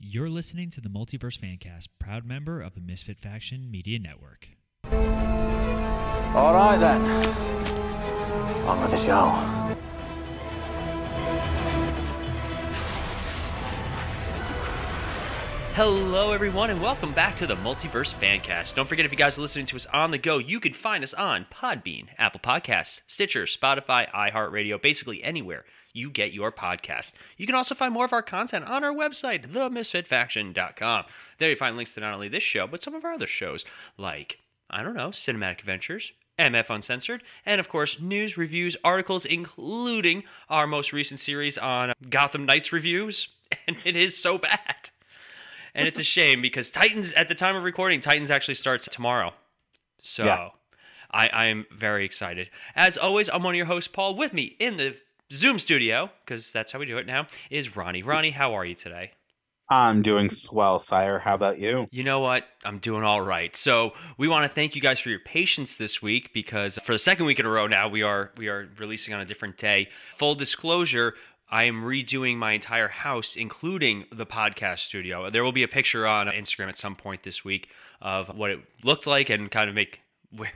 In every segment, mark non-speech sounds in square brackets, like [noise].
You're listening to the Multiverse Fancast, proud member of the Misfit Faction Media Network. All right then. On with the show. Hello, everyone, and welcome back to the Multiverse Fancast. Don't forget, if you guys are listening to us on the go, you can find us on Podbean, Apple Podcasts, Stitcher, Spotify, iHeartRadio, basically anywhere you get your podcast. You can also find more of our content on our website, themisfitfaction.com. There you find links to not only this show, but some of our other shows, like, I don't know, Cinematic Adventures, MF Uncensored, and of course, news, reviews, articles, including our most recent series on Gotham Knights reviews. [laughs] And it is so bad and it's a shame because Titans, at the time of recording, Titans actually starts tomorrow. So Yeah. I, I am very excited. As always, I'm one of your hosts, Paul. With me in the Zoom studio, because that's how we do it now, is Ronnie. Ronnie, how are you today? I'm doing swell, sire. How about you? You know what? I'm doing all right. So we want to thank you guys for your patience this week because for the second week in a row now we are we are releasing on a different day. Full disclosure, I am redoing my entire house, including the podcast studio. There will be a picture on Instagram at some point this week of what it looked like and kind of make [laughs] where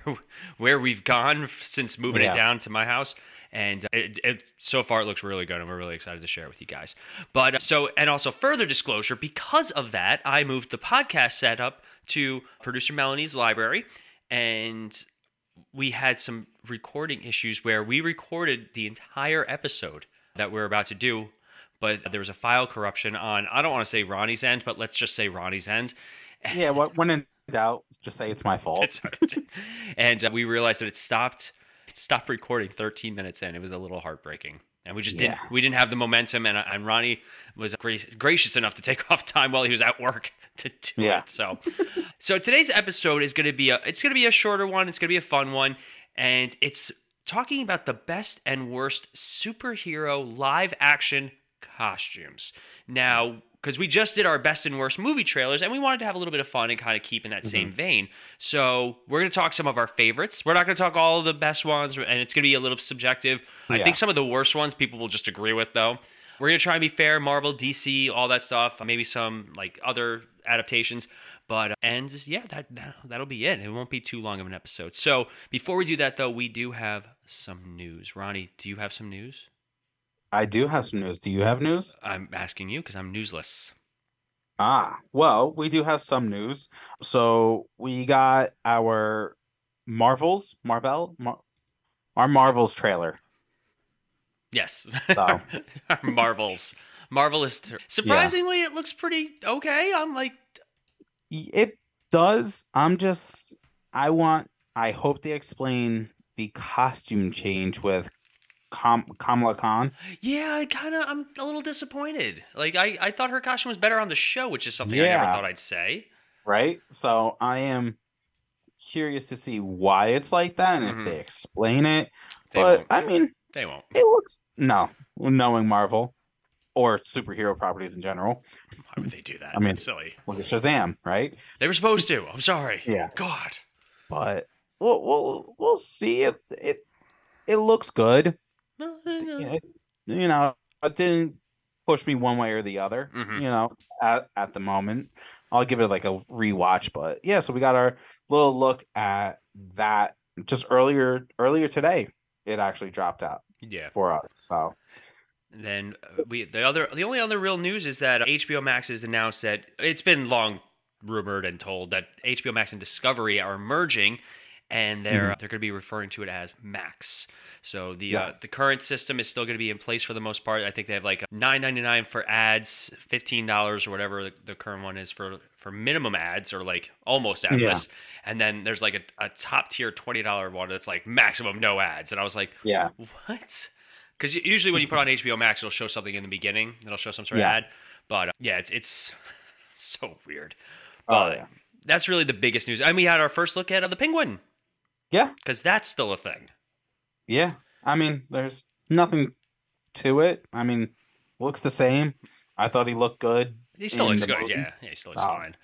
where we've gone since moving Yeah. it down to my house. And it, it, so far, it looks really good, and we're really excited to share it with you guys. But uh, so, and also further disclosure, because of that, I moved the podcast setup to producer Melanie's library, and we had some recording issues where we recorded the entire episode that we're about to do, but there was a file corruption on, I don't want to say Ronnie's end, but let's just say Ronnie's end. Yeah, when in doubt, just say it's my fault. It's, and uh, we realized that it stopped it stopped recording 13 minutes in. It was a little heartbreaking. And we just didn't we didn't have the momentum and, and Ronnie was gra- gracious enough to take [laughs] off time while he was at work to do Yeah. it. So so today's episode is going to be a it's going to be a shorter one. It's going to be a fun one and it's talking about the best and worst superhero live action costumes. Now, because we just did our best and worst movie trailers, and we wanted to have a little bit of fun and kind of keep in that same Mm-hmm. vein. So we're going to talk some of our favorites. We're not going to talk all of the best ones, and it's going to be a little subjective. I think some of the worst ones people will just agree with, though. We're going to try and be fair, Marvel, DC, all that stuff. Maybe some like other adaptations. But and yeah, that, that that'll be it. It won't be too long of an episode. So before we do that, though, we do have some news. Ronnie, do you have some news? I do have some news. Do you have news? I'm asking you because I'm newsless. Ah, well, we do have some news. So we got our Marvels, Marvel, Mar- our Marvels trailer. Yes. [laughs] So. Marvels. Marvelous. Surprisingly, it looks pretty okay. I'm like, It does. I'm just. I want. I hope they explain the costume change with Kam- Kamala Khan. yeah, I kind of, I'm a little disappointed. Like, I, I thought her costume was better on the show, which is something I never thought I'd say. right? So I am curious to see why it's like that and Mhm. if they explain it. They but won't. I mean, They won't. it looks no, knowing Marvel or superhero properties in general. Why would they do that? I mean- That's silly. Look at Shazam, right? They were supposed to. I'm sorry. Yeah. God. But we'll we'll we'll see if It it looks good. Yeah, [laughs] You know, it didn't push me one way or the other. Mhm. You know, at at the moment, I'll give it like a rewatch. But yeah, so we got our little look at that just earlier earlier today. It actually dropped out Yeah. for us. So then uh, we the other the only other real news is that HBO Max has announced that it's been long rumored and told that HBO Max and Discovery are merging and they're they're going to be referring to it as Max. So the uh, the current system is still going to be in place for the most part. I think they have like 9.99 for ads, $15 or whatever the, the current one is for for minimum ads or like almost adless. And then there's like a, a top tier $20 one that's like maximum no ads. And I was like, yeah, what? Because usually when you put on [laughs] HBO Max, it'll show something in the beginning. It'll show some sort Yeah. of ad. But uh, yeah, it's it's [laughs] so weird. Oh, yeah. that's really the biggest news. And we had our first look at uh, the Penguin yeah, because that's still a thing. yeah. I mean, there's nothing to it. I mean, looks the same. I thought he looked good. He still looks good. Yeah, yeah, he still looks Oh. fine.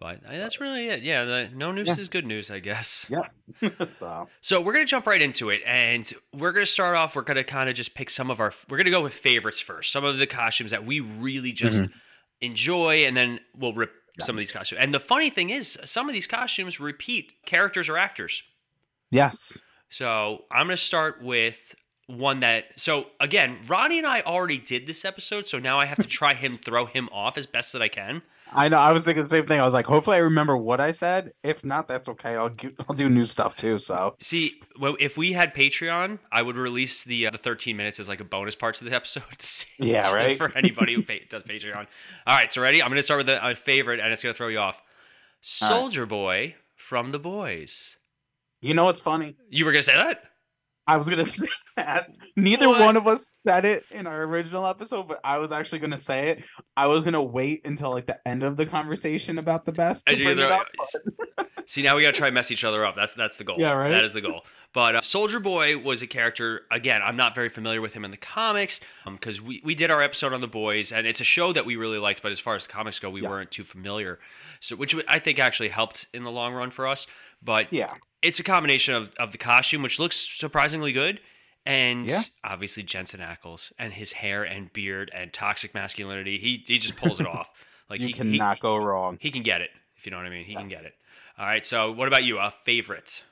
But uh, that's really it. Yeah, the, no news Yeah. is good news, I guess. Yeah. [laughs] so So we're gonna jump right into it, and we're gonna start off. We're gonna kind of just pick some of our. We're gonna go with favorites first. Some of the costumes that we really just enjoy, and then we'll rip some of these costumes. And the funny thing is, some of these costumes repeat characters or actors. Yes. So I'm going to start with one that. So again, Ronnie and I already did this episode, so now I have to [laughs] try him throw him off as best that I can. I know. I was thinking the same thing. I was like, hopefully, I remember what I said. If not, that's okay. I'll do, I'll do new stuff too. So See, well, if we had Patreon, I would release the uh, the 13 minutes as like a bonus part to the episode. To see, Yeah, right? For anybody who pay, does Patreon. All right, so ready? I'm going to start with a, a favorite, and it's going to throw you off. All right. Soldier Boy from The Boys. you know what's funny? You were going to say that? I was gonna [laughs] say that. Neither What? one of us said it in our original episode, but I was actually gonna say it. I was gonna wait until like the end of the conversation about the best to I do bring it either- up. [laughs] See, now we got to try and mess each other up. That's that's the goal. Yeah, right? That is the goal. But uh, Soldier Boy was a character. Again, I'm not very familiar with him in the comics because we, we did our episode on the boys, and it's a show that we really liked. But as far as the comics go, we Yes. weren't too familiar. So, which I think actually helped in the long run for us. But Yeah, it's a combination of, of the costume, which looks surprisingly good, and Yeah. obviously Jensen Ackles and his hair and beard and toxic masculinity. He he just pulls it [laughs] off. Like you he, he- cannot go wrong. he can get it, if you know what I mean. He can get it. All right. So, what about you? A favorite?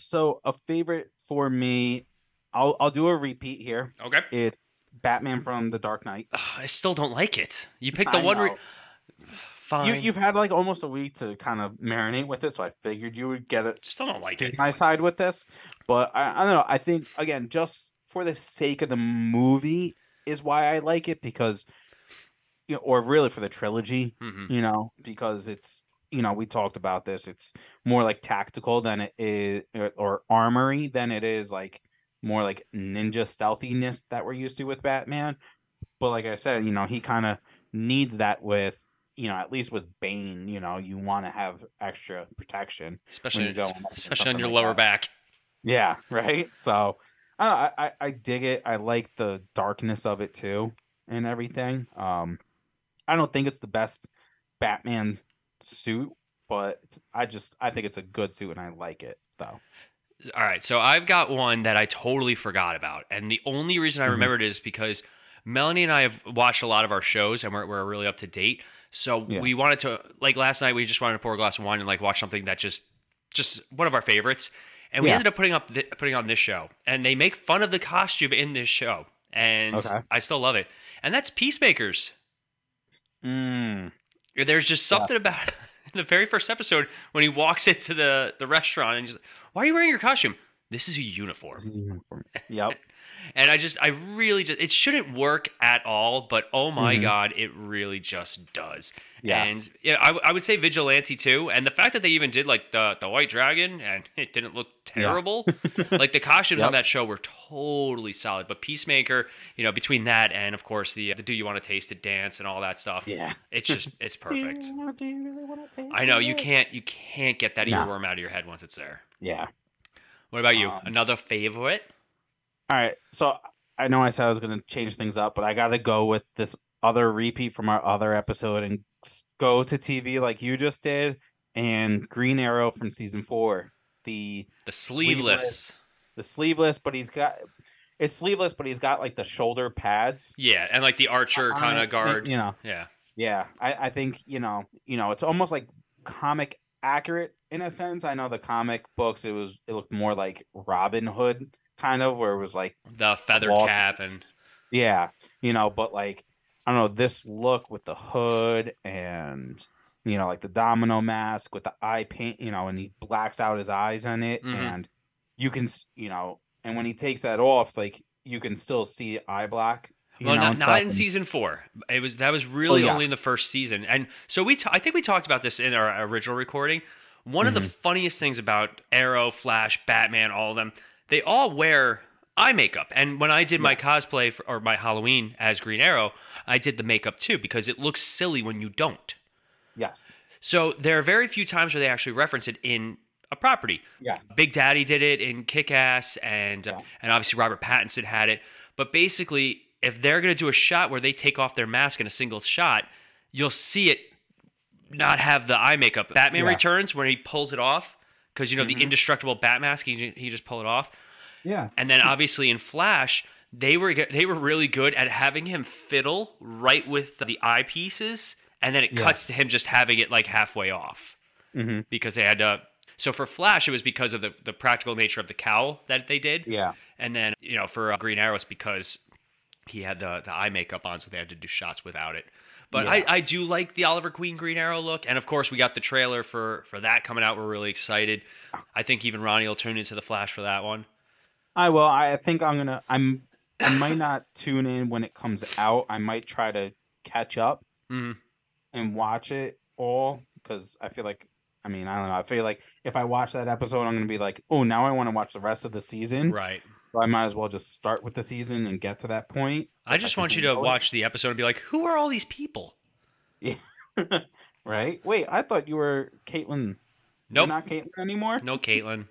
So a favorite for me, I'll I'll do a repeat here. Okay. It's Batman from the Dark Knight. Ugh, I still don't like it. You picked the I one. Re-. Fine. you you've had like almost a week to kind of marinate with it, so I figured you would get it still don't like it. my side with this. But I, I don't know. I think again, just for the sake of the movie, is why I like it because, you know, or really for the trilogy, hmm you know, because it's you know we talked about this. It's more like tactical than it is, or- or armory than it is like more like ninja stealthiness that we're used to with Batman. But like I said, you know, he kind of needs that with you know at least with Bane. You know, you want to have extra protection. Especially, you go on especially on your like lower that. back. Yeah, [laughs] right. So I, I I dig it. I like the darkness of it too and everything. Um, I don't think it's the best Batman suit, but I just I think it's a good suit and I like it though. All right. So I've got one that I totally forgot about, and the only reason I Mhm. remembered it is because Melanie and I have watched a lot of our shows, and we're we're really up to date. So Yeah. we wanted to like last night. We just wanted to pour a glass of wine and like watch something that just just one of our favorites. And we Yeah. ended up putting up th- putting on this show, and they make fun of the costume in this show, and Okay. I still love it. And that's Peacemakers. Mm. There's just something about [laughs] in the very first episode when he walks into the the restaurant and just, why are you wearing your costume? This is a uniform. Yep. [laughs] And I just, I really just, it shouldn't work at all, but oh my Mhm. God, it really just does. Yeah. And yeah, I, w- I would say Vigilante too. And the fact that they even did like the, the White Dragon and [laughs] it didn't look [laughs] terrible. Yeah. like the costumes on that show were totally solid. But Peacemaker, you know, between that and of course the, the Do You Want to Taste It dance and all that stuff, Yeah. it's just, it's [laughs] perfect. Do do you really wanna taste I know you can't, you can't get that No. earworm out of your head once it's there. Yeah. What about you? Um, Another favorite? All right. So I know I said I was going to change things up, but I got to go with this other repeat from our other episode and go to TV like you just did and Green Arrow from season 4. The The sleeveless. sleeveless. the sleeveless, but he's got it's sleeveless, but he's got like the shoulder pads. Yeah, and like the archer kind of guard. You know. Yeah. Yeah. I I think, you know, you know, it's almost like comic accurate in a sense. I know the comic books it was it looked more like Robin Hood kind of where it was like The feather Cloth. cap and Yeah, you know, but like I don't know this look with the hood and you know like the domino mask with the eye paint, you know, and he blacks out his eyes on it, Mhm. and you can, you know, and when he takes that off, like you can still see eye black. You well, know, not, not in season four. It was that was really yes. only in the first season, and so we. ta- I think we talked about this in our original recording. One of the Mhm. funniest things about Arrow, Flash, Batman, all of them, they all wear eye makeup. And when I did my cosplay for, or my Halloween as Green Arrow, I did the makeup too because it looks silly when you don't. Yes. So there are very few times where they actually reference it in a property. Yeah. Big Daddy did it in Kick Ass, and uh, and obviously Robert Pattinson had it. But basically, if they're gonna do a shot where they take off their mask in a single shot, you'll see it not have the eye makeup. Batman Yeah. Returns when he pulls it off because you know the Mhm. indestructible bat mask, he he just pull it off. Yeah. And then obviously in Flash, they were they were really good at having him fiddle right with the eyepieces, and then it Yeah. cuts to him just having it like halfway off hmm because they had to. So for Flash, it was because of the, the practical nature of the cowl that they did, Yeah. and then you know for uh, Green Arrow, it's because he had the the eye makeup on, so they had to do shots without it. But Yeah. I, I do like the Oliver Queen Green Arrow look, and of course we got the trailer for for that coming out. We're really excited. I think even Ronnie will tune into the Flash for that one. I will. I think I'm gonna. I'm. I might [laughs] not tune in when it comes out. I might try to catch up Mhm. and watch it all because I feel like. I mean, I don't know. I feel like if I watch that episode, I'm gonna be like, oh, now I want to watch the rest of the season. Right. So I might as well just start with the season and get to that point. I just can want you to handle it. watch the episode and be like, who are all these people? Yeah. [laughs] right? Wait, I thought you were Caitlin. You're Nope. not Caitlin anymore. No Caitlin.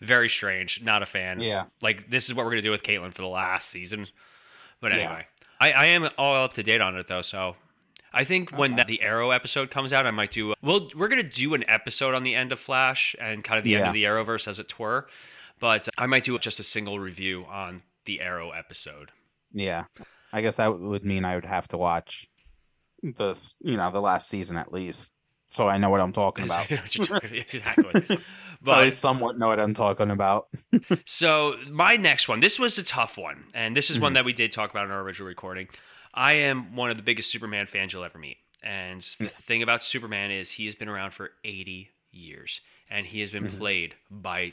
Very strange. Not a fan. Yeah. Like this is what we're gonna do with Caitlin for the last season. But Yeah. anyway, I, I am all up to date on it though. So I think when Okay. the, the Arrow episode comes out, I might do. Well, we're gonna do an episode on the end of Flash and kind of the end of the Arrowverse as it were. But I might do just a single review on the Arrow episode. Yeah, I guess that would mean I would have to watch the you know the last season at least, so I know what I'm talking [laughs] about. exactly. [laughs] But I somewhat know what I'm talking about. [laughs] So my next one, this was a tough one, and this is one Mhm. that we did talk about in our original recording. I am one of the biggest Superman fans you'll ever meet, and the thing about Superman is he has been around for 80 years, and he has been Mhm. played by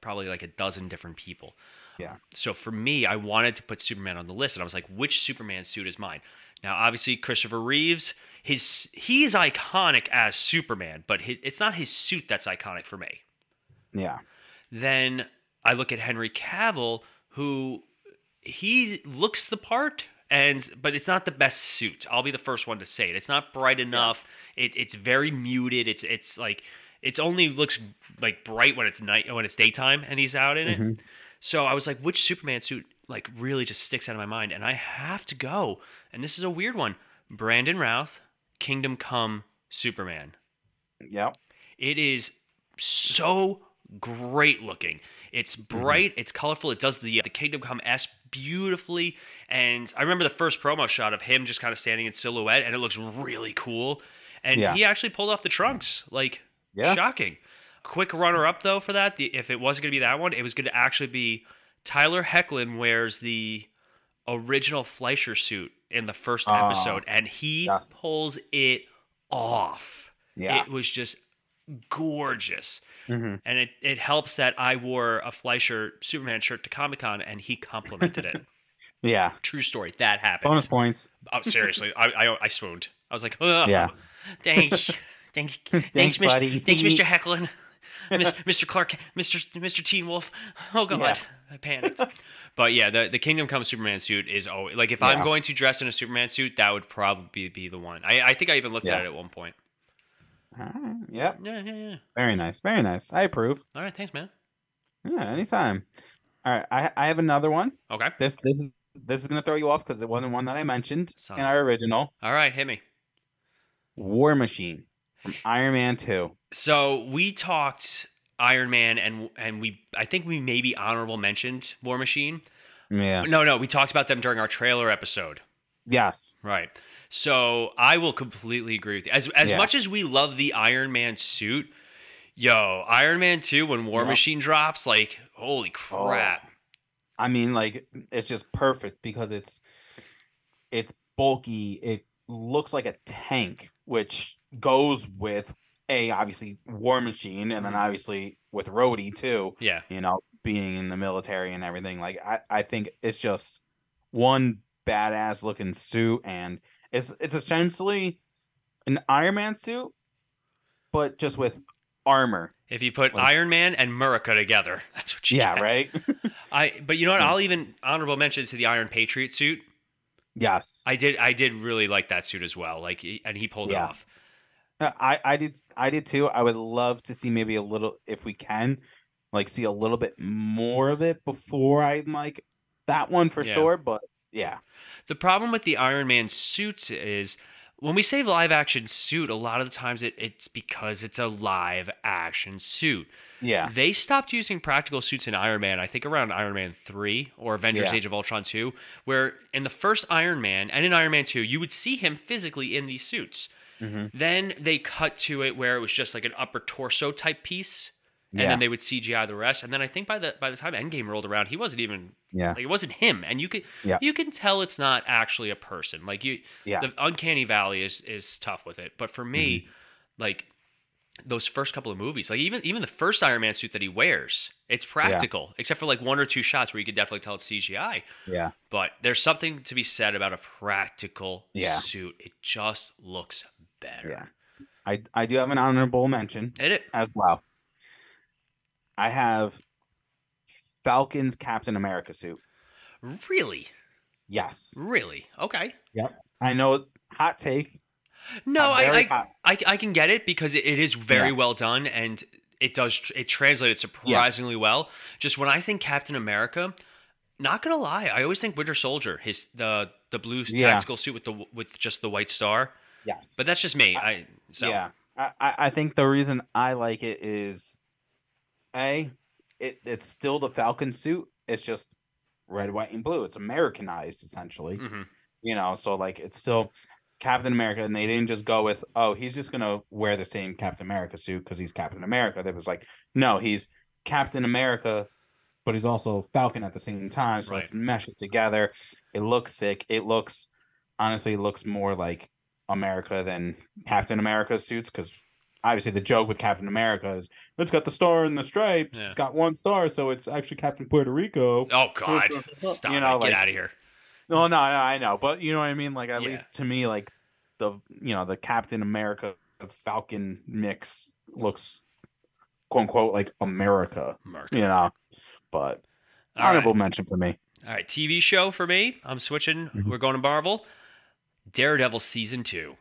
probably like a dozen different people. Yeah. So for me, I wanted to put Superman on the list, and I was like, which Superman suit is mine? Now, obviously, Christopher Reeves, his he's iconic as Superman, but hi it's not his suit that's iconic for me Yeah, then I look at Henry Cavill, who he looks the part, and but it's not the best suit. I'll be the first one to say it. It's not bright enough. It, it's very muted. It's it's like it's only looks like bright when it's night when it's daytime and he's out in it. Mhm. So I was like, which Superman suit like really just sticks out of my mind? And I have to go. And this is a weird one. Brandon Routh, Kingdom Come Superman. yep, It is so great looking. It's bright, it's colorful, it does the the Kingdom Come S beautifully. And I remember the first promo shot of him just kind of standing in silhouette, and it looks really cool. And Yeah. he actually pulled off the trunks, like Yeah. shocking. Quick runner up though for that. The, if it wasn't going to be that one, it was going to actually be Tyler Hoechlin wears the original Fleischer suit in the first Ah, episode, and he yes. pulls it off. yeah, It was just gorgeous. hmm And it, it helps that I wore a Fleischer Superman shirt to Comic Con and he complimented it. [laughs] yeah. True story. That happened. Bonus points. Oh, seriously. I, I, I swooned. I was like, oh, Yeah. [laughs] [laughs] Thanks. Thanks. Thanks, Mis- buddy. Thanks, Mr. [laughs] Hoechlin. Mr. Clark, Mr. Mr. Teen Wolf. Oh god, Yeah. I panicked. [laughs] But yeah, the the Kingdom Come Superman suit is always like if I'm going to dress in a Superman suit, that would probably be the one. I, I think I even looked at it at one point. All right. Yep, Yeah, yeah, yeah. very nice, very nice. I approve. All right, thanks, man. Yeah, anytime. All right, I I have another one. Okay. This this is this is gonna throw you off because it wasn't one that I mentioned Son in our original All right, hit me. War Machine from Iron Man Two. So we talked Iron Man and and we I think we maybe honorable mentioned War Machine. Yeah. No, no, we talked about them during our trailer episode. Yes. Right. So I will completely agree with you. As as Yeah. much as we love the Iron Man suit, yo, Iron Man 2 when War Yeah. Machine drops, like, holy oh. crap. I mean, like it's just perfect because it's it's bulky. It looks like a tank, which goes with a obviously War Machine, and then obviously with Rhodey too. Yeah. You know, being in the military and everything. Like I, I think it's just one badass looking suit, and it's it's essentially an Iron Man suit, but just with armor. If you put Like- Iron Man and Murica together, [laughs] that's what you Yeah, get. right. [laughs] I but you know what? Hmm. I'll even honorable mention to the Iron Patriot suit. yes. I did I did really like that suit as well. Like and he pulled it off. Uh, I I did I did too. I would love to see maybe a little if we can, like see a little bit more of it before I like that one for Yeah. sure. But yeah, The problem with the Iron Man suits is when we say live action suit, a lot of the times it, it's because it's a live action suit. Yeah. They stopped using practical suits in Iron Man, I think around Iron Man 3 or Avengers Yeah. Age of Ultron 2, where in the first Iron Man and in Iron Man 2, you would see him physically in these suits. Mm-hmm. Then they cut to it where it was just like an upper torso type piece. And Yeah. then they would CGI the rest. And then I think by the by the time Endgame rolled around, he wasn't even Yeah. like it wasn't him. And you could Yeah. you can tell it's not actually a person. Like you Yeah. the uncanny valley is is tough with it. But for me, Mm-hmm. like those first couple of movies, like even even the first Iron Man suit that he wears, it's practical, except for like one or two shots where you could definitely tell it's CGI. Yeah. But there's something to be said about a practical Yeah. suit. It just looks better. Yeah. I I do have an honorable mention And it as well. I have Falcon's Captain America suit. really, Yes. really okay. Yep. I know hot take. No, I, I, hot. I I can get it because it, it is very Yeah. well done and it does it translated surprisingly well. Just when I think Captain America, not gonna lie, I always think Winter Soldier, his the the blue Yeah. tactical suit with the with just the white star. Yes. But that's just me. I so Yeah, I, I I think the reason I like it is, a, it it's still the Falcon suit. It's just red, white, and blue. It's Americanized essentially. mhm. You know, so like it's still Captain America, and they didn't just go with, oh, he's just gonna wear the same Captain America suit because he's Captain America. They was like, no, he's Captain America, but he's also Falcon at the same time. So Right. let's mesh it together. It looks sick. It looks honestly it looks more like America than Captain America's suits because obviously the joke with Captain America is it's got the star and the stripes. Yeah. It's got one star, so it's actually Captain Puerto Rico. Oh God! Stop! You know, it. Get out of here. No, no, no, I know, but you know what I mean. Like at Yeah. least to me, like the you know the Captain America Falcon mix looks quote unquote like America. Mark. You know, but All right. honorable mention for me. All right, TV show for me. I'm switching. Mhm. We're going to Marvel. Daredevil season two.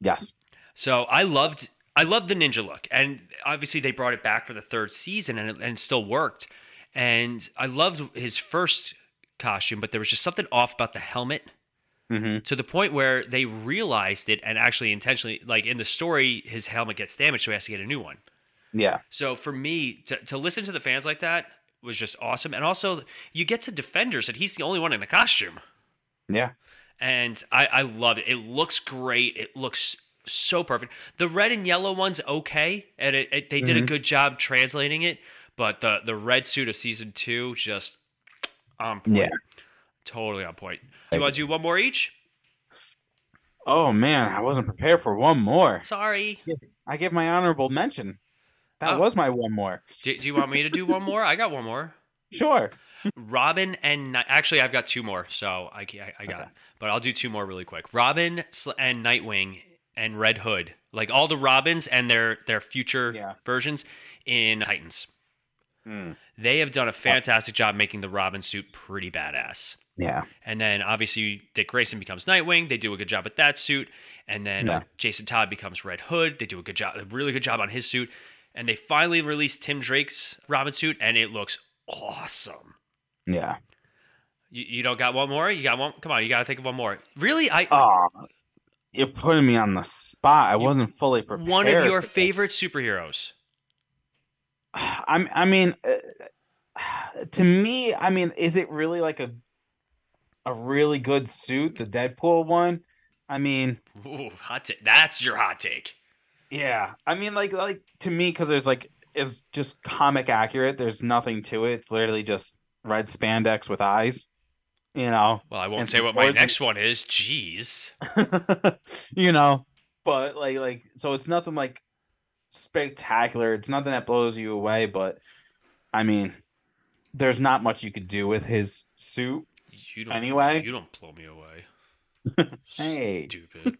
Yes. So I loved I loved the ninja look, and obviously they brought it back for the third season, and it, and it still worked. And I loved his first costume, but there was just something off about the helmet hmm to the point where they realized it and actually intentionally, like in the story, his helmet gets damaged, so he has to get a new one. Yeah. So for me to, to listen to the fans like that was just awesome, and also you get to Defenders, and he's the only one in a costume Yeah. And I, I love it. It looks great. It looks so perfect. The red and yellow one's okay, and it, it, they did a Mhm. good job translating it. But the the red suit of season two just on point. Yeah. totally on point. You want to do one more each? Oh man, I wasn't prepared for one more. Sorry. I give my honorable mention. That Oh. was my one more. Do, do you want me to do one more? I got one more. Sure. Robin and actually, I've got two more, so I, I, I got Okay. it. But I'll do two more really quick. Robin and Nightwing and Red Hood, like all the Robins and their their future Yeah. versions in Titans. Mm. They have done a fantastic job making the Robin suit pretty badass. Yeah. And then obviously Dick Grayson becomes Nightwing. They do a good job with that suit. And then uh, Yeah. Jason Todd becomes Red Hood. They do a good job, a really good job on his suit. And they finally released Tim Drake's Robin suit, and it looks awesome. Yeah. You, you don't got one more? You got one? Come on, you got to think of one more. Really? I Oh, you're putting me on the spot. I wasn't fully prepared. one of your for this. favorite superheroes. [sighs] I'm. I mean, uh, [sighs] to me, I mean, is it really like a a really good suit, the Deadpool one? I mean, Ooh, hot take. That's your hot take. yeah. I mean, like, like to me, because there's like, it's just comic accurate. There's nothing to it. It's literally just red spandex with eyes. You know, Well, I won't say what my next one is. Jeez. [laughs] you know, but like, like, so it's nothing like spectacular. It's nothing that blows you away. But I mean, there's not much you could do with his suit. You don't, Anyway. you don't blow me away. [laughs] Hey. Stupid.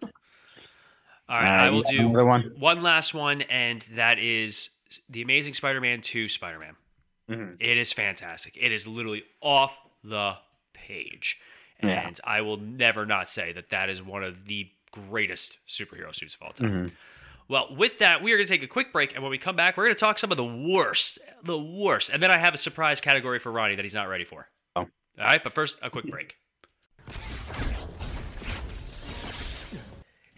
All right, I will do one. one last one, and that is the Amazing Spider-Man 2 Spider-Man. Mhm. It is fantastic. It is literally off the page, and Yeah. I will never not say that that is one of the greatest superhero suits of all time. Mhm. Well, with that, we are going to take a quick break, and when we come back, we're going to talk some of the worst, the worst, and then I have a surprise category for Ronnie that he's not ready for. Oh. All right, but first, a quick break.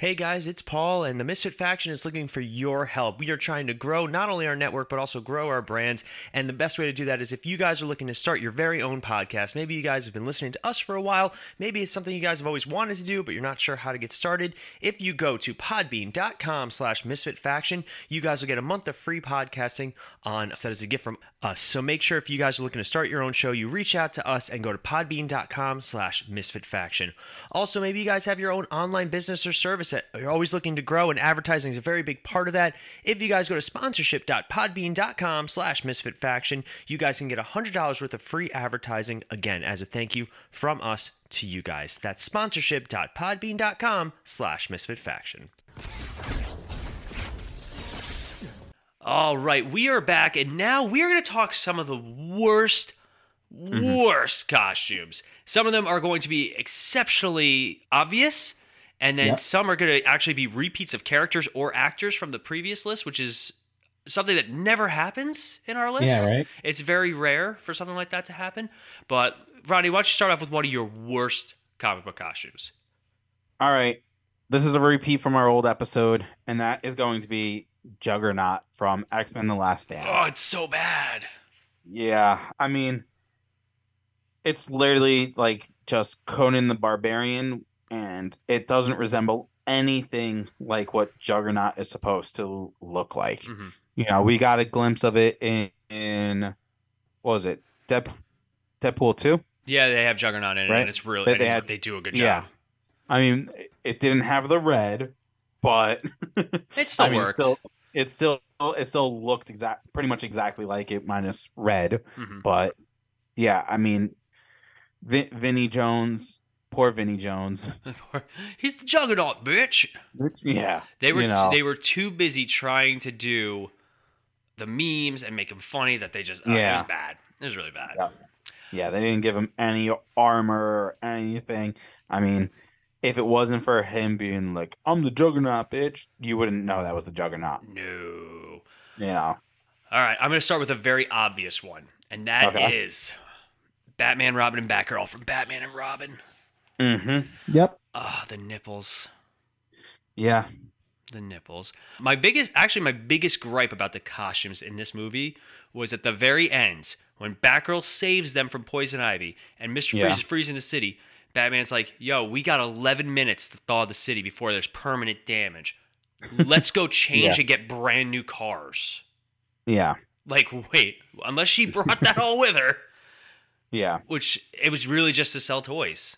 Hey guys, it's Paul, and the Misfit Faction is looking for your help. We are trying to grow not only our network, but also grow our brands. And the best way to do that is if you guys are looking to start your very own podcast. Maybe you guys have been listening to us for a while. Maybe it's something you guys have always wanted to do, but you're not sure how to get started. If you go to podbean.com slash misfitfaction, you guys will get a month of free podcasting on set as a gift from us. So make sure if you guys are looking to start your own show, you reach out to us and go to podbean.com slash misfitfaction. Also, maybe you guys have your own online business or service you're always looking to grow, and advertising is a very big part of that. If you guys go to sponsorship.podbean.com slash misfitfaction, you guys can get $100 worth of free advertising, again, as a thank you from us to you guys. That's sponsorship.podbean.com slash misfitfaction. All right, we are back, and now we are going to talk some of the worst, mm-hmm. worst costumes. Some of them are going to be exceptionally obvious, and then Yep. some are going to actually be repeats of characters or actors from the previous list, which is something that never happens in our list. Yeah, right. It's very rare for something like that to happen. But Ronnie, why don't you start off with one of your worst comic book costumes? All right. This is a repeat from our old episode, and that is going to be Juggernaut from X Men The Last Stand. Oh, it's so bad. Yeah, I mean, it's literally like just Conan the Barbarian, and it doesn't resemble anything like what Juggernaut is supposed to look like. hmm You know, we got a glimpse of it in, in what was it, Dead, Deadpool two? Yeah, they have Juggernaut in it, Right. and it's really They- they had- they do a good job. Yeah. I mean, it didn't have the red, but [laughs] It still I mean, worked. still, it still it still looked exact, pretty much exactly like it, minus red. Mhm. But yeah, I mean, Vin- Vinnie Jones, poor Vinnie Jones. [laughs] He's the Juggernaut, bitch. yeah, They were you know. they were too busy trying to do the memes and make them funny that they just oh, it Yeah. was bad. It was really bad. Yeah. yeah, they didn't give him any armor or anything. I mean, if it wasn't for him being like, "I'm the Juggernaut, bitch," you wouldn't know that was the Juggernaut. No. You know, All right, I'm going to start with a very obvious one, and that is Okay. Batman, Robin, and Batgirl from Batman and Robin. Mm-hmm. Yep. Ah, the nipples. yeah, the nipples. My biggest, actually, my biggest gripe about the costumes in this movie was at the very end when Batgirl saves them from Poison Ivy and Mister Yeah. Freeze is freezing the city. Batman's like, "Yo, we got 11 minutes to thaw the city before there's permanent damage. Let's go [laughs] change Yeah. and get brand new cars." yeah, Like, wait, unless she brought that all with her, [laughs] yeah, which it was really just to sell toys.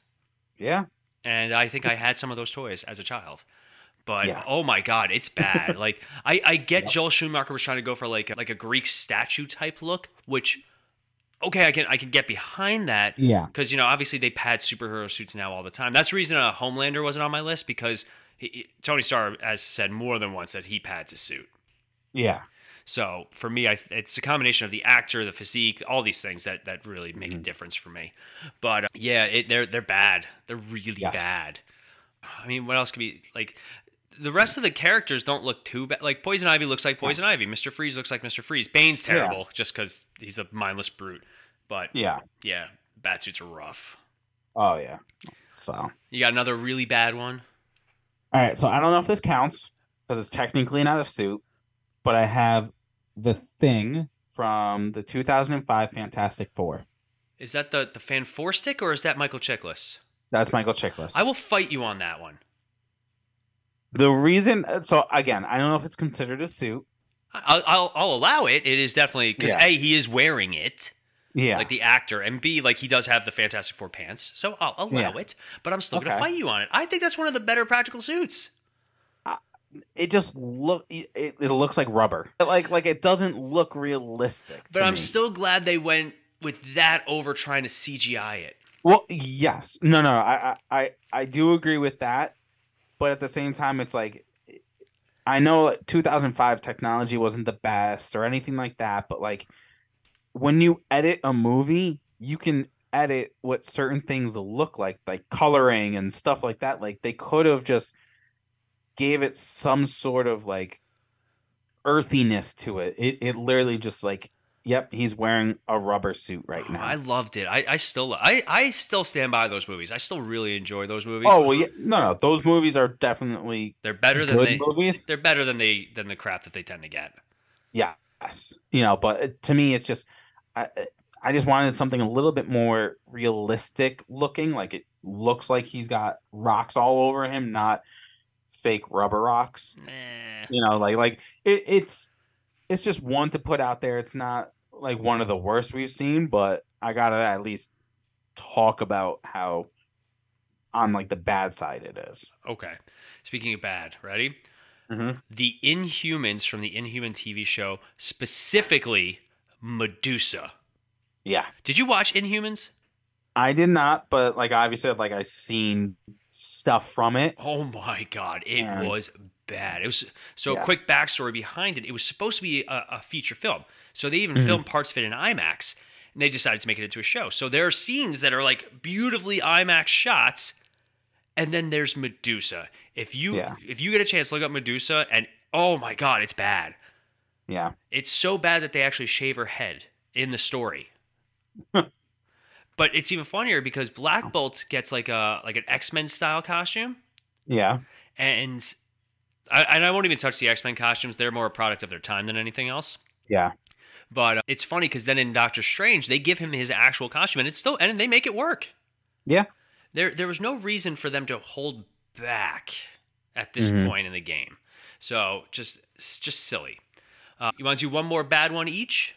Yeah. and I think I had some of those toys as a child. But Yeah. oh my god, it's bad. [laughs] like I, I get Yep. Joel Schumacher was trying to go for like a, like a Greek statue type look, which okay, I can I can get behind that Yeah. because you know obviously they pad superhero suits now all the time. That's the reason uh, Homelander wasn't on my list because he, he- Tony Starr has said more than once that he pads his suit. Yeah, So for me, I, it's a combination of the actor, the physique, all these things that, that really make Mm-hmm. a difference for me. But uh, yeah, it, they're they're bad. They're really Yes. bad. I mean, what else could be like? The rest of the characters don't look too bad. Like Poison Ivy looks like Poison Ivy. Mister Freeze looks like Mister Freeze. Bane's Yeah. terrible just because he's a mindless brute. But yeah. yeah, bat suits are rough. Oh yeah. So You got another really bad one. all right. So I don't know if this counts because it's technically not a suit, but I have the thing from the 2005 Fantastic Four. Is that the the Fan Four stick or is that Michael Chiklis? That's Michael Chiklis. I will fight you on that one. The reason, so again, I don't know if it's considered a suit. I'll I'll, I'll allow it. It is definitely because Yeah. a he is wearing it. Yeah. like the actor, and B, like he does have the Fantastic Four pants, so I'll allow Yeah. it. But I'm still gonna fight you on it. I think that's one of the better practical suits. It just look. It, it looks like rubber. Like like it doesn't look realistic. But I'm me. still glad they went with that over trying to CGI it. Well, yes. No, no. I, I, I, I do agree with that, but at the same time, it's like I know 2005 technology wasn't the best or anything like that, but like when you edit a movie, you can edit what certain things look like, like coloring and stuff like that. Like they could have just gave it some sort of like earthiness to it. It, it literally just like Yep, he's wearing a rubber suit right Oh, now. I loved it. I, I still I, I still stand by those movies. I still really enjoy those movies. oh well, yeah, no, no, those movies are definitely they're better than they movies. they're better than they than the crap that they tend to get. Yes, you know, but uh, to me, it's just I, uh, I just wanted something a little bit more realistic looking. Like it looks like he's got rocks all over him, not fake rubber rocks. Nah. You know, like like it, it's it's just one to put out there. It's not like one of the worst we've seen, but I gotta at least talk about how on like the bad side it is. Okay. Speaking of bad, ready? Mhm. The Inhumans from the Inhuman TV show, specifically Medusa. Yeah, Did you watch Inhumans? I did not, but like obviously, like I've seen stuff from it. Oh my god, it And- was bad. It was so a quick backstory behind it. It was supposed to be a, a feature film, so they even Mhm. filmed parts of it in IMAX, and they decided to make it into a show. So there are scenes that are like beautifully IMAX shots, and then there's Medusa. If you Yeah. if you get a chance, look up Medusa, and oh my god, it's bad. Yeah, It's so bad that they actually shave her head in the story. [laughs] but it's even funnier because Black Bolt gets like a like an X Men style costume yeah, and I, and I won't even touch the X Men costumes. They're more a product of their time than anything else. yeah, But uh, it's funny because then in Doctor Strange, they give him his actual costume, and it's still and they make it work. yeah. There there was no reason for them to hold back at this Mhm. point in the game. So just it's just silly. Uh, you want to do one more bad one each?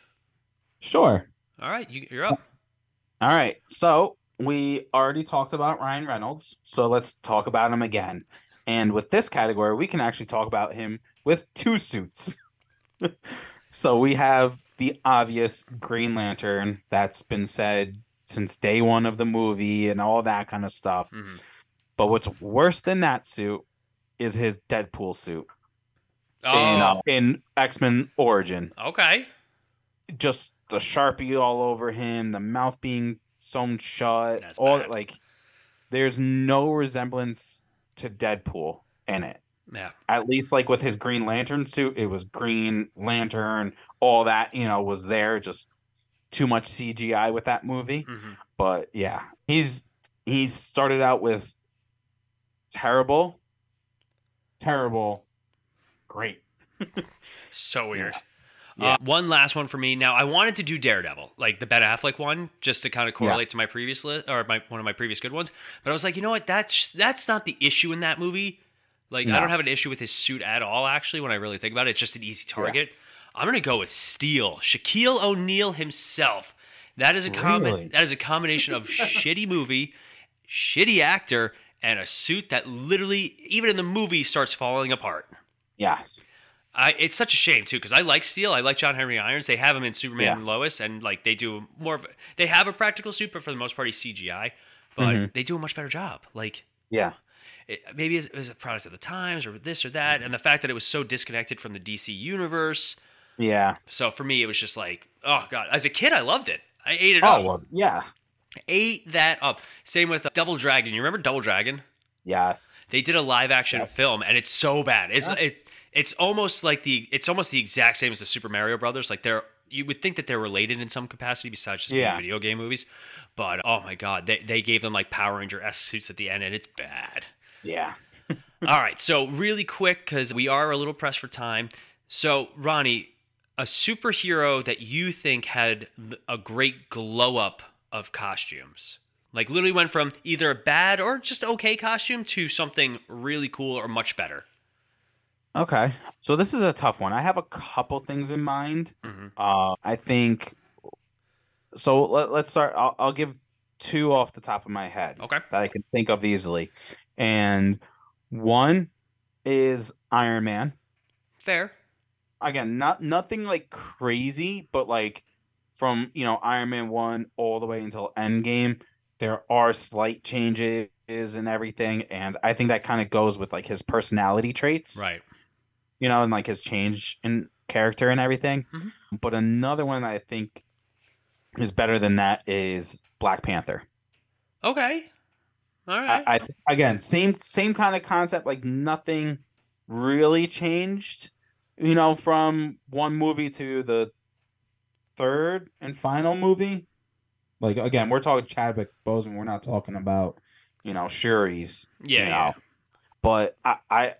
Sure. All right, you, you're up. All right. So we already talked about Ryan Reynolds. So let's talk about him again. And with this category, we can actually talk about him with two suits. [laughs] so we have the obvious Green Lantern that's been said since day one of the movie and all that kind of stuff. Mhm. But what's worse than that suit is his Deadpool suit Oh, in, uh, in X Men Origin. okay. just the sharpie all over him, the mouth being sewn shut, That's all bad. like there's no resemblance to Deadpool in it. Yeah. At least like with his Green Lantern suit, it was Green Lantern, all that, you know, was there. Just too much CGI with that movie. hmm But yeah, he's he's started out with terrible, terrible, great. [laughs] So weird. Yeah. Uh, one last one for me. Now, I wanted to do Daredevil, like the Ben Affleck one, just to kind of correlate to my previous list or my one of my previous good ones. But I was like, you know what? That's that's not the issue in that movie. Like, I don't have an issue with his suit at all. Actually, when I really think about it, it's just an easy target. I'm gonna go with Steel, Shaquille O'Neal himself. That is a common. Really? That is a combination of [laughs] shitty movie, shitty actor, and a suit that literally, even in the movie, starts falling apart. Yes. I, it's such a shame too because I like Steel. I like John Henry Irons. They have him in Superman Yeah. and Lois, and like they do more of. They have a practical suit, but for the most part, he's CGI. But Mhm. they do a much better job. Like Yeah. it, maybe it was a product of the times or this or that, and the fact that it was so disconnected from the DC universe. Yeah. So for me, it was just like, oh god. As a kid, I loved it. I ate it Oh up. well, yeah. Ate that up. Same with uh, Double Dragon. You remember Double Dragon? Yes. They did a live action Yep. film, and it's so bad. It's Yeah. it, it's almost like the it's almost the exact same as the Super Mario Brothers. Like they're you would think that they're related in some capacity besides just Yeah. video game movies. But oh my god, they they gave them like Power Ranger S suits at the end, and it's bad. Yeah. [laughs] [laughs] All right, so really quick because we are a little pressed for time. So Ronnie, a superhero that you think had a great glow up of costumes. Like literally went from either a bad or just okay costume to something really cool or much better. Okay. So this is a tough one. I have a couple things in mind. Mhm. Uh, I think. So let, let's start. I'll, I'll give two off the top of my head Okay. that I can think of easily, and one is Iron Man. Fair. Again, not nothing like crazy, but like from you know Iron Man one all the way until Endgame, there are slight changes and everything, and I think that kind of goes with like his personality traits Right. You know, and like his change in character and everything. Mhm. But another one that I think is better than that is Black Panther. Okay. All right. I, I again, same same kind of concept. Like nothing really changed, you know, from one movie to the third and final movie. Like again, we're talking Chadwick Boseman. We're not talking about you know Shuri's. Yeah, you yeah. But I, I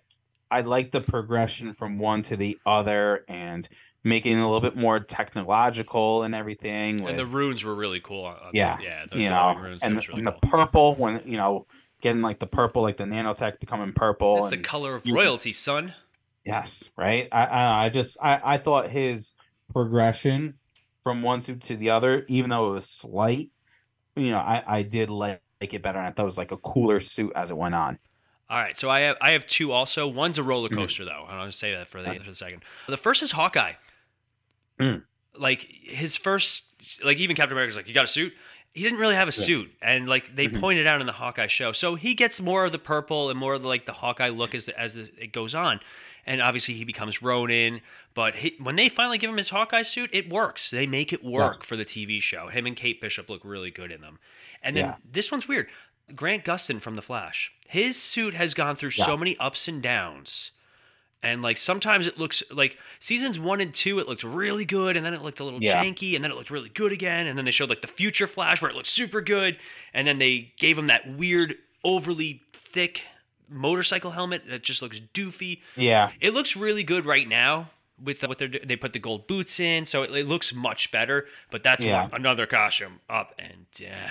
I like the progression from one to the other and making it a little bit more technological and everything. And the runes were really cool. on- on the- Yeah, yeah. The you glowing know, runes, and, the, really and cool. the purple when you know getting like the purple, like the nanotech becoming purple. It's the color of royalty, son. Yes, right. I I, I just I, I thought his progression from one suit to the other, even though it was slight, you know, I I did like, like it better, and I thought it was like a cooler suit as it went on. All right, so I have I have two also. One's a roller Mm-hmm. coaster though. and I'll just say that for the for the second. The first is Hawkeye. Mm. Like his first, like even Captain America's like, you got a suit. He didn't really have a Yeah. suit, and like they Mhm. pointed out in the Hawkeye show, so he gets more of the purple and more of the, like the Hawkeye look as as it goes on, and obviously he becomes Ronin. But he, when they finally give him his Hawkeye suit, it works. They make it work Yes. for the TV show. Him and Kate Bishop look really good in them. And then Yeah. this one's weird. Grant Gustin from The Flash. His suit has gone through so many ups and downs. And like sometimes it looks like seasons one and two, it looked really good, and then it looked a little Yeah. janky, and then it looked really good again, and then they showed like the future Flash where it looked super good, and then they gave him that weird, overly thick motorcycle helmet that just looks doofy. Yeah, It looks really good right now with what they're they put the gold boots in, so it, it looks much better. But that's Yeah. another costume up and down.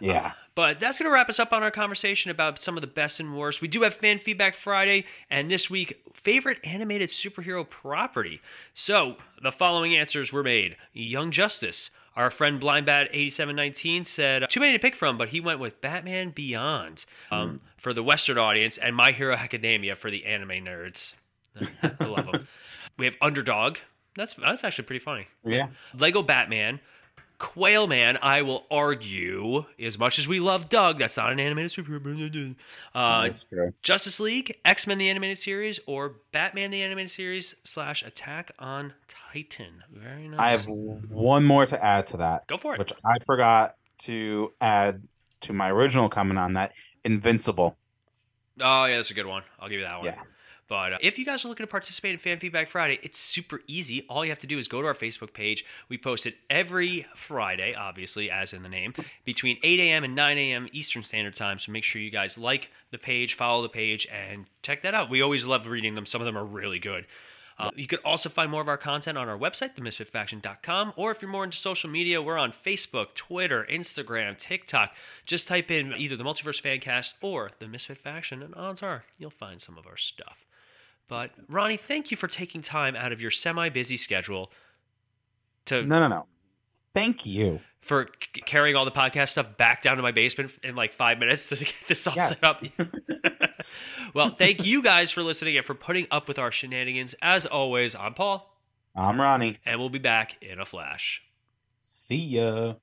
Yeah. But that's going to wrap us up on our conversation about some of the best and worst. We do have Fan Feedback Friday, and this week, favorite animated superhero property. So the following answers were made Young Justice. Our friend BlindBat8719 said, too many to pick from, but he went with Batman Beyond um, for the Western audience and My Hero Academia for the anime nerds. [laughs] I love them. we have Underdog. That's, that's actually pretty funny. Yeah. Lego Batman, Quail Man, I will argue, as much as we love Doug, that's not an animated superhero. Uh. Justice League, X Men the animated series, or Batman the animated series slash Attack on Titan. Very nice. I have one more to add to that, Go for it. which I forgot to add to my original comment on that. Invincible. Oh yeah, that's a good one. I'll give you that one. Yeah. But uh, if you guys are looking to participate in Fan Feedback Friday, it's super easy. All you have to do is go to our Facebook page. We post it every Friday, obviously, as in the name, between 8 a.m. and 9 a.m. Eastern Standard Time. So make sure you guys like the page, follow the page, and check that out. We always love reading them. Some of them are really good. Uh, you could also find more of our content on our website, themisfitfaction.com, or if you're more into social media, we're on Facebook, Twitter, Instagram, TikTok. Just type in either the Multiverse Fancast or the Misfit Faction, and odds are you'll find some of our stuff. But Ronnie, thank you for taking time out of your semi-busy schedule to No, no, no. Thank you. for c- carrying all the podcast stuff back down to my basement in like five minutes to get this all Yes. set up. [laughs] well, thank you guys for listening and for putting up with our shenanigans. As always, I'm Paul, I'm Ronnie. and we'll be back in a flash. See ya.